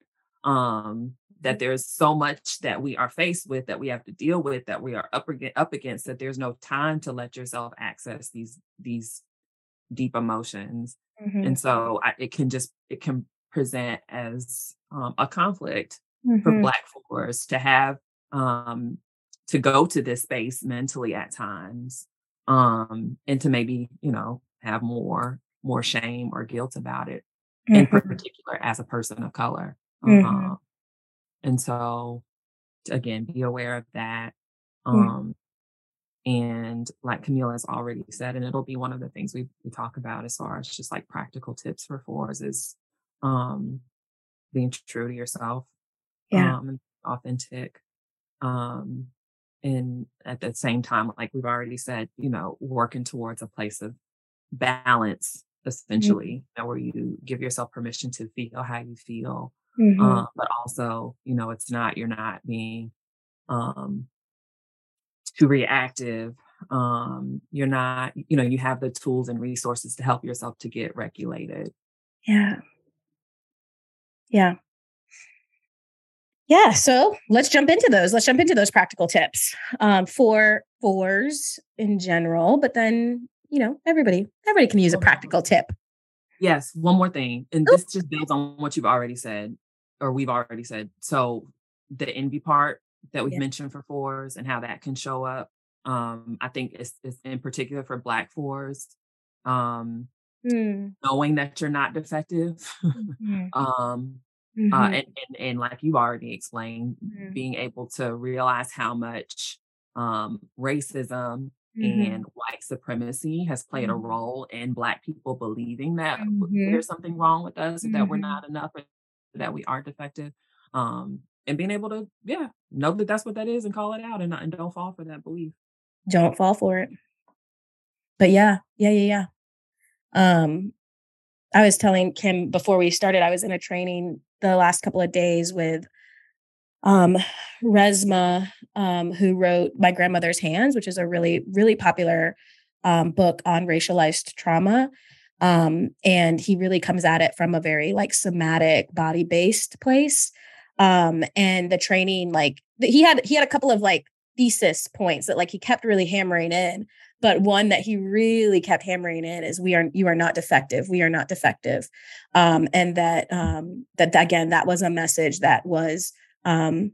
Um, that there's so much that we are faced with that we have to deal with that we are up against, up against that there's no time to let yourself access these these deep emotions Mhm. and so I, it can just it can present as um, a conflict for Mhm. black fours to have um to go to this space mentally at times um and to maybe you know have more more shame or guilt about it in Mhm. particular as a person of color Mhm. um and so again be aware of that Mm. um and like Camille has already said, and it'll be one of the things we, we talk about as far as just like practical tips for fours is um being true to yourself Yeah. um authentic um and at the same time like we've already said you know working towards a place of balance essentially you know, where you give yourself permission to feel how you feel Mhm. um, but also you know it's not you're not being um too reactive um you're not you know you have the tools and resources to help yourself to get regulated Yeah. Yeah. Yeah. So let's jump into those. Let's jump into those practical tips um, for fours in general, but then you know, everybody, everybody can use a practical tip. Yes, one more thing. And this just builds on what you've already said, or we've already said. So the envy part that we've yeah. mentioned for fours and how that can show up. Um, I think it's, it's in particular for black fours. Um, mm. knowing that you're not defective. Mm-hmm. um, mm-hmm. uh, and, and, and like you've already explained, mm-hmm. being able to realize how much um, racism Mm-hmm. and white supremacy has played mm-hmm. a role in black people believing that mm-hmm. there's something wrong with us mm-hmm. that we're mm-hmm. not enough that we are defective um and being able to yeah know that that's what that is and call it out and, and don't fall for that belief don't fall for it but yeah yeah yeah yeah um i was telling kim before we started i was in a training the last couple of days with um, Resmaa, um, who wrote My Grandmother's Hands, which is a really, really popular um, book on racialized trauma. Um, and he really comes at it from a very like somatic, body based place. Um, and the training, like he had, he had a couple of like thesis points that like he kept really hammering in but one that he really kept hammering in is we are you are not defective. We are not defective. Um, and that um, that again that was a message that was um,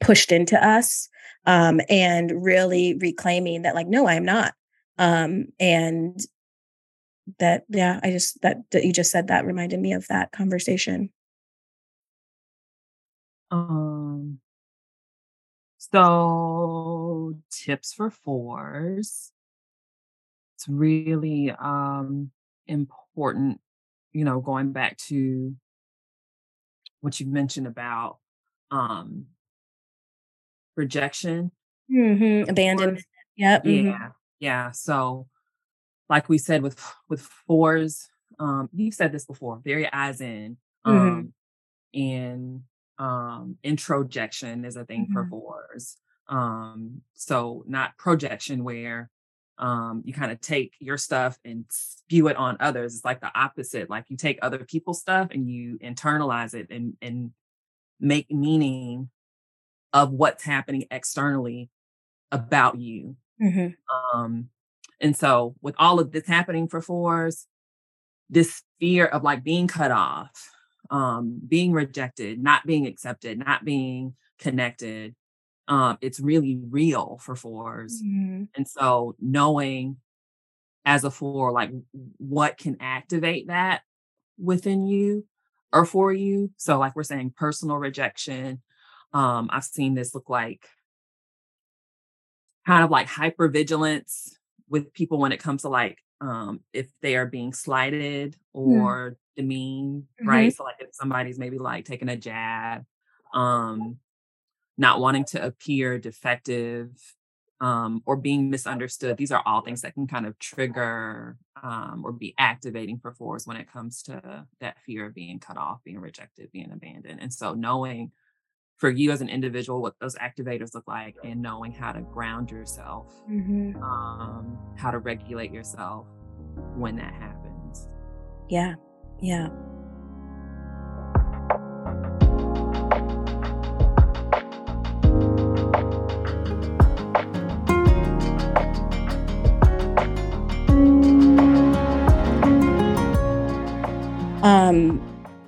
pushed into us um, and really reclaiming that like no i am not. Um, and that yeah i just that that you just said that reminded me of that conversation. Um so tips for fours it's really um important you know going back to what you mentioned about um rejection mm-hmm. abandonment yep mm-hmm. yeah yeah so like we said with with fours um you've said this before very eyes in mm-hmm. um mm-hmm. and um introjection is a thing for mm-hmm. fours um so not projection where um, you kind of take your stuff and spew it on others. It's like the opposite. Like you take other people's stuff and you internalize it and and make meaning of what's happening externally about you. Mm-hmm. Um, and so with all of this happening for fours, this fear of like being cut off, um, being rejected, not being accepted, not being connected, um, it's really real for 4s mm-hmm. And so knowing as a four, like what can activate that within you or for you. So like we're saying personal rejection. Um, I've seen this look like kind of like hypervigilance with people when it comes to like um if they are being slighted mm. or mm. demeaned, mm-hmm. right? So like if somebody's maybe like taking a jab, um, not wanting to appear defective um, or being misunderstood. These are all things that can kind of trigger um, or be activating for fours when it comes to that fear of being cut off, being rejected, being abandoned. And so knowing for you as an individual what those activators look like and knowing how to ground yourself, mm-hmm. um, how to regulate yourself when that happens. Yeah. Yeah. Um,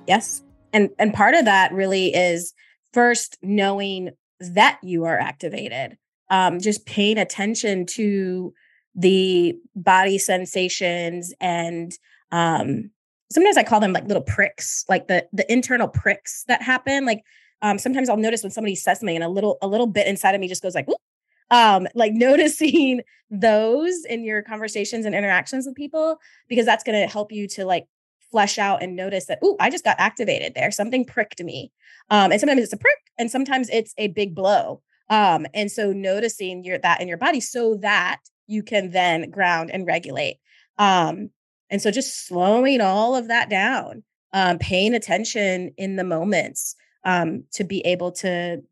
yes. And and part of that really is first knowing that you are activated. Um, just paying attention to the body sensations and um sometimes I call them like little pricks, like the the internal pricks that happen. Like um sometimes I'll notice when somebody says something and a little a little bit inside of me just goes like um like noticing those in your conversations and interactions with people because that's going to help you to like flesh out and notice that, oh, I just got activated there. Something pricked me. Um, and sometimes it's a prick and sometimes it's a big blow. Um, and so noticing your that in your body so that you can then ground and regulate. Um, and so just slowing all of that down, um, paying attention in the moments um, to be able to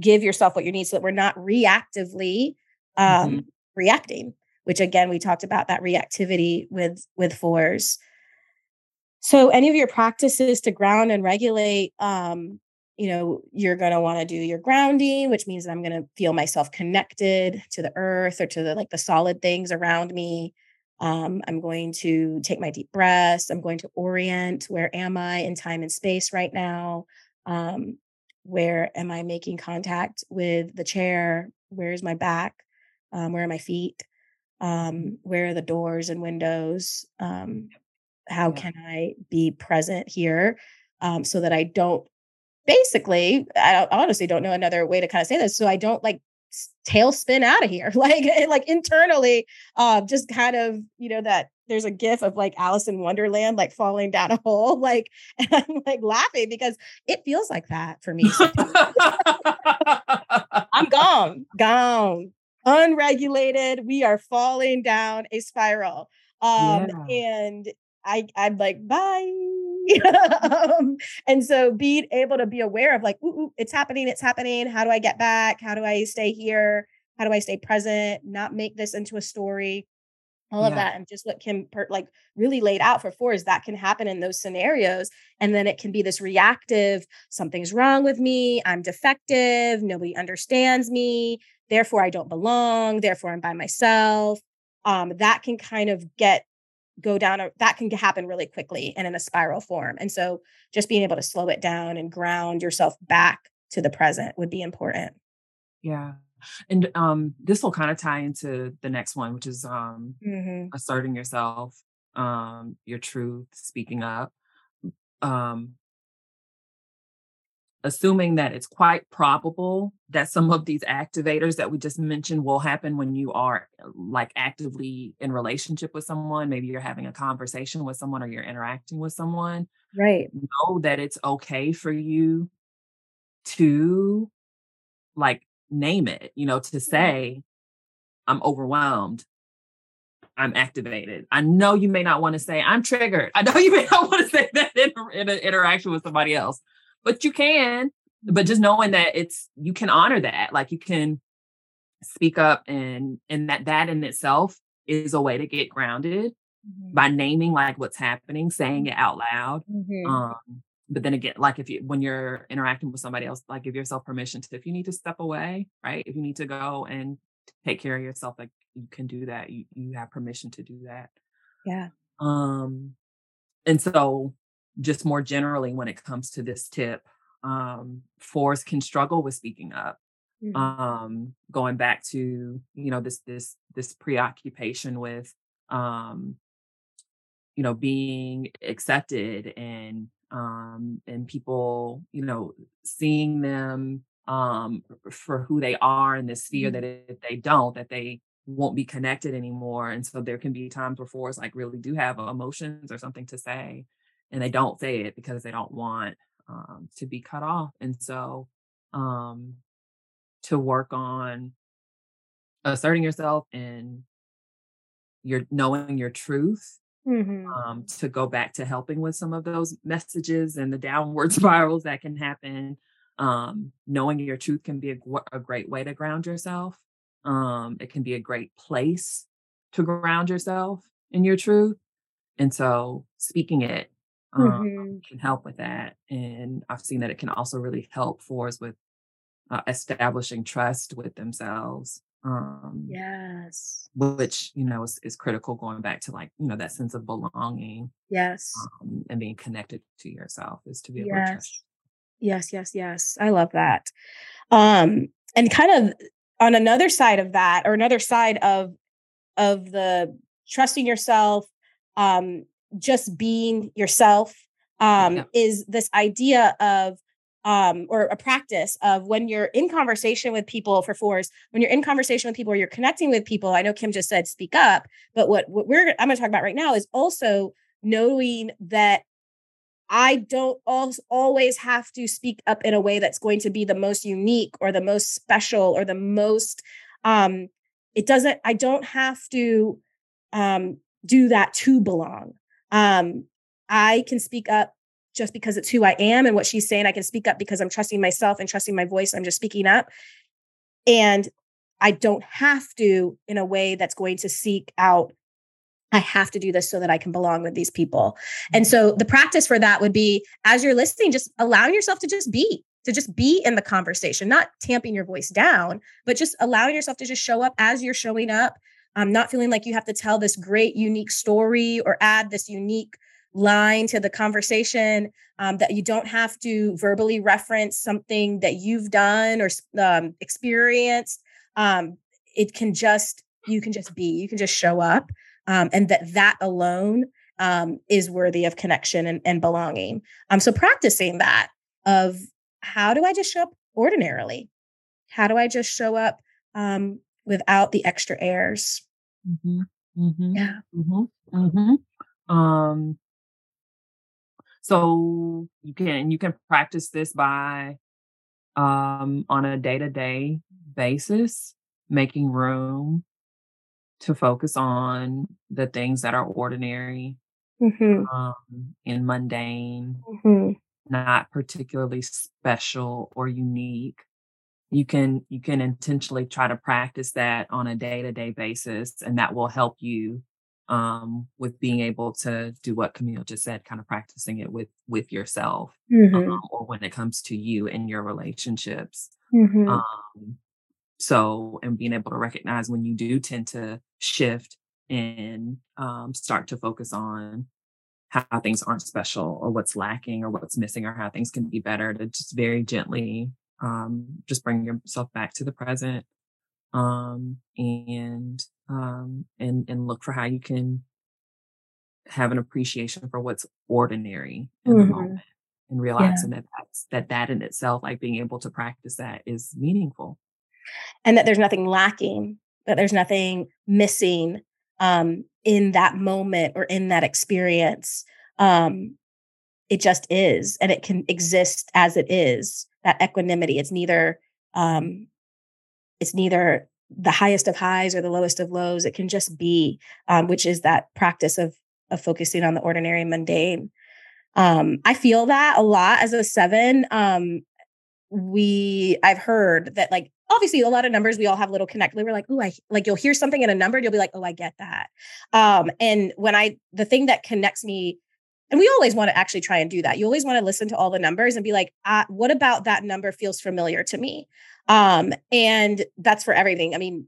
give yourself what you need so that we're not reactively um, mm-hmm. reacting which again we talked about that reactivity with with fours so any of your practices to ground and regulate um you know, you're going to want to do your grounding, which means that I'm going to feel myself connected to the earth or to the like the solid things around me. Um, I'm going to take my deep breaths. I'm going to orient. Where am I in time and space right now? Um, where am I making contact with the chair? Where is my back? Um, where are my feet? Um, where are the doors and windows? Um, how yeah. can I be present here um, so that I don't basically, I honestly don't know another way to kind of say this. So I don't like tail spin out of here, like like internally, uh, just kind of you know that there's a gif of like Alice in Wonderland, like falling down a hole, like and I'm like laughing because it feels like that for me. I'm gone, gone, unregulated. We are falling down a spiral. Um, yeah. and I I'm like, bye. um, and so being able to be aware of like, ooh, ooh, it's happening, it's happening. How do I get back? How do I stay here? How do I stay present? Not make this into a story. All yeah. of that, and just what Kim per, like really laid out for four is that can happen in those scenarios, and then it can be this reactive. Something's wrong with me. I'm defective. Nobody understands me. Therefore, I don't belong. Therefore, I'm by myself. Um, that can kind of get go down a, that can happen really quickly and in a spiral form and so just being able to slow it down and ground yourself back to the present would be important yeah and um this will kind of tie into the next one which is um mm-hmm. asserting yourself um your truth speaking up um assuming that it's quite probable that some of these activators that we just mentioned will happen when you are like actively in relationship with someone maybe you're having a conversation with someone or you're interacting with someone right know that it's okay for you to like name it you know to say i'm overwhelmed I'm activated. I know you may not want to say I'm triggered. I know you may not want to say that in, in an interaction with somebody else but you can but just knowing that it's you can honor that like you can speak up and and that that in itself is a way to get grounded mm-hmm. by naming like what's happening saying it out loud mm-hmm. um but then again like if you when you're interacting with somebody else like give yourself permission to if you need to step away right if you need to go and take care of yourself like you can do that you you have permission to do that yeah um and so just more generally when it comes to this tip um fours can struggle with speaking up mm-hmm. um going back to you know this this this preoccupation with um you know being accepted and um and people you know seeing them um for who they are and this fear mm-hmm. that if they don't that they won't be connected anymore and so there can be times where fours like really do have emotions or something to say and they don't say it because they don't want um, to be cut off. And so um, to work on asserting yourself and your knowing your truth mm-hmm. um, to go back to helping with some of those messages and the downward spirals that can happen. Um, knowing your truth can be a, a, great way to ground yourself. Um, it can be a great place to ground yourself in your truth. And so speaking it um, mm-hmm. can help with that. And I've seen that it can also really help fours with uh, establishing trust with themselves. Um, yes. Which, you know, is, is critical going back to like, you know, that sense of belonging. Yes. Um, and being connected to yourself is to be able yes. to trust. Yes, yes, yes. I love that. Um, and kind of on another side of that, or another side of of the trusting yourself, um, just being yourself um, yeah. is this idea of um, or a practice of when you're in conversation with people for fours, when you're in conversation with people or you're connecting with people. I know Kim just said speak up, but what, what we're I'm going to talk about right now is also knowing that I don't always have to speak up in a way that's going to be the most unique or the most special or the most um it doesn't I don't have to um do that to belong. Um, I can speak up just because it's who I am and what she's saying. I can speak up because I'm trusting myself and trusting my voice. I'm just speaking up. And I don't have to in a way that's going to seek out. I have to do this so that I can belong with these people. And so the practice for that would be as you're listening, just allowing yourself to just be, to just be in the conversation, not tamping your voice down, but just allowing yourself to just show up as you're showing up. Um, not feeling like you have to tell this great, unique story or add this unique line to the conversation, um, that you don't have to verbally reference something that you've done or um, experienced. Um, it can just, you can just be, you can just show up. Um, and that that alone um, is worthy of connection and, and belonging. Um, so practicing that of how do I just show up ordinarily? How do I just show up um, without the extra airs? Mm-hmm. Mm-hmm. Yeah. Mm-hmm. Mm-hmm. Um, so you can you can practice this by um, on a day to day basis, making room to focus on the things that are ordinary Mm-hmm. um, and mundane, Mm-hmm. not particularly special or unique. You can you can intentionally try to practice that on a day to day basis, and that will help you um, with being able to do what Camille just said, kind of practicing it with with yourself, Mm-hmm. um, or when it comes to you and your relationships. Mm-hmm. Um, so, and being able to recognize when you do tend to shift and um, start to focus on how things aren't special or what's lacking or what's missing or how things can be better to just very gently um, just bring yourself back to the present um, and um, and and look for how you can have an appreciation for what's ordinary in the Mhm. moment and realizing that that's, that that in itself like being able to practice that is meaningful and that there's nothing lacking, that there's nothing missing um, in that moment or in that experience. Um, it just is, and it can exist as it is. That equanimity. It's neither. Um, it's neither the highest of highs or the lowest of lows. It can just be, um, which is that practice of of focusing on the ordinary and mundane. Um, I feel that a lot as a seven. Um, we I've heard that like obviously a lot of numbers we all have little connect. We were like, oh, I like you'll hear something in a number, and you'll be like, oh, I get that. Um, and when I the thing that connects me, and we always want to actually try and do that. You always want to listen to all the numbers and be like, uh, what about that number feels familiar to me? Um, and that's for everything. I mean,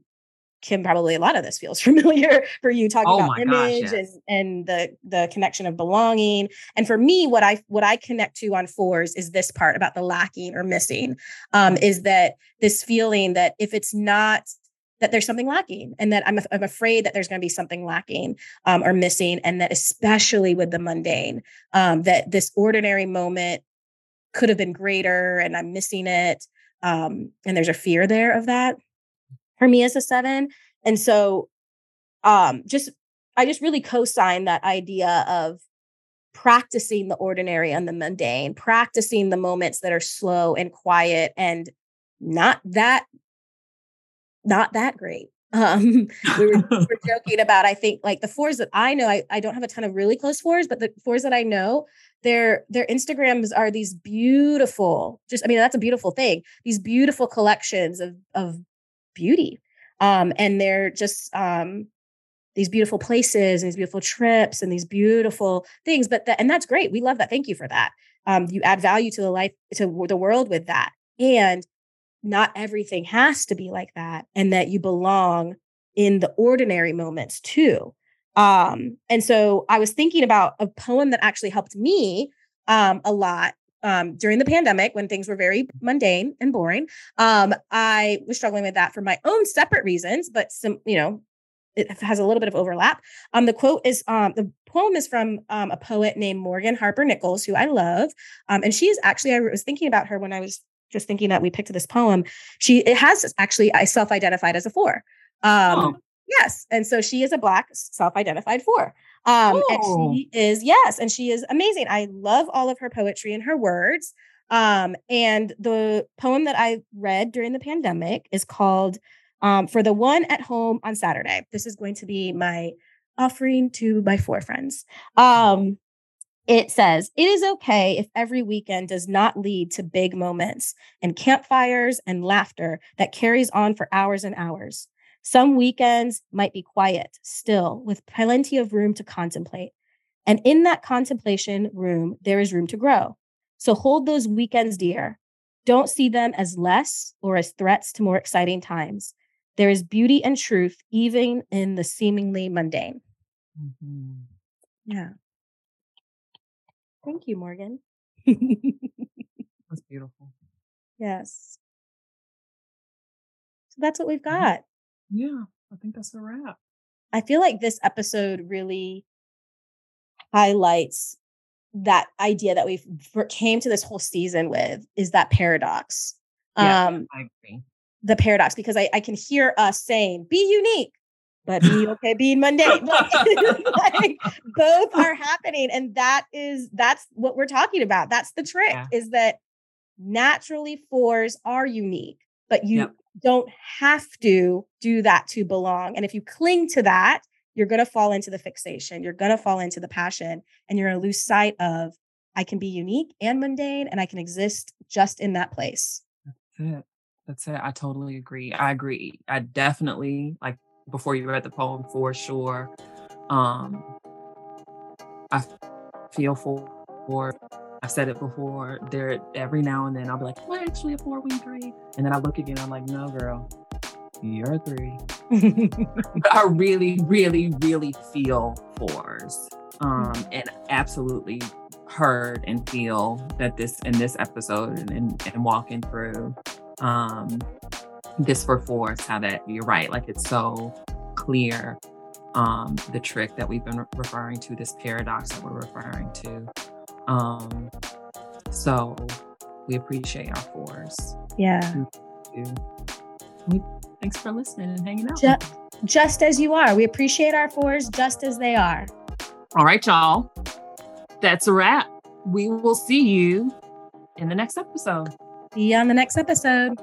Kim, probably a lot of this feels familiar for you talking Oh about gosh, image yes. and and the the connection of belonging. And for me, what I what I connect to on fours is this part about the lacking or missing. Um, is that this feeling that if it's not that there's something lacking and that I'm, I'm afraid that there's going to be something lacking um, or missing and that especially with the mundane um, that this ordinary moment could have been greater and i'm missing it um, and there's a fear there of that for me as a seven. And so um, just i just really co-sign that idea of practicing the ordinary and the mundane practicing the moments that are slow and quiet and not that not that great. Um we were, we were joking about i think like the fours that i know I, I don't have a ton of really close fours but the fours that i know their their instagrams are these beautiful just i mean that's a beautiful thing these beautiful collections of of beauty. Um and they're just um these beautiful places and these beautiful trips and these beautiful things but that and that's great we love that thank you for that. Um you add value to the life to the world with that. And not everything has to be like that and that you belong in the ordinary moments too. Um and so i was thinking about a poem that actually helped me um a lot um during the pandemic when things were very mundane and boring. Um i was struggling with that for my own separate reasons but some you know it has a little bit of overlap. Um the quote is um the poem is from um, a poet named morgan harper nichols who i love and she is actually i was thinking about her when i was just thinking that we picked this poem. She it has actually I self-identified as a four. Um Oh. yes. And so she is a black self-identified four. Um Oh. and she is yes, and she is amazing. I love all of her poetry and her words. Um and the poem that I read during the pandemic is called um for the one at home on Saturday. This is going to be my offering to my four friends. Um it says, It is okay if every weekend does not lead to big moments and campfires and laughter that carries on for hours and hours. Some weekends might be quiet, still, with plenty of room to contemplate. And in that contemplation room, there is room to grow. So hold those weekends dear. Don't see them as less or as threats to more exciting times. There is beauty and truth even in the seemingly mundane. Mhm. Yeah. Thank you, Morgan. That's beautiful. yes. So that's what we've got. Yeah, I think that's a wrap. I feel like this episode really highlights that idea that we've came to this whole season with is that paradox. Yeah, Um, I agree. the paradox because I, I can hear us saying, be unique, but be okay being mundane. Like, like, both are happening. And that is that's what we're talking about. That's the trick Yeah. is that naturally fours are unique, but you Yep. don't have to do that to belong. And if you cling to that, you're going to fall into the fixation. You're going to fall into the passion and you're going to lose sight of I can be unique and mundane and I can exist just in that place. That's it. That's it. I totally agree. I agree. I definitely like before you read the poem for sure. Um I feel for for I've said it before. There every now and then I'll be like, we're actually a four wing three. And then I look again, I'm like, no girl, you're a three. I really, really, really feel fours. Um, and absolutely heard and feel that this in this episode and, and, and walking through um this for fours, how that you're right, like it's so clear. Um, the trick that we've been re- referring to, this paradox that we're referring to. Um, so we appreciate our fours. yeah. thanks for listening and hanging out. Ju- with us. just as you are. We appreciate our fours just as they are. All right, y'all. That's a wrap. We will see you in the next episode. See you on the next episode.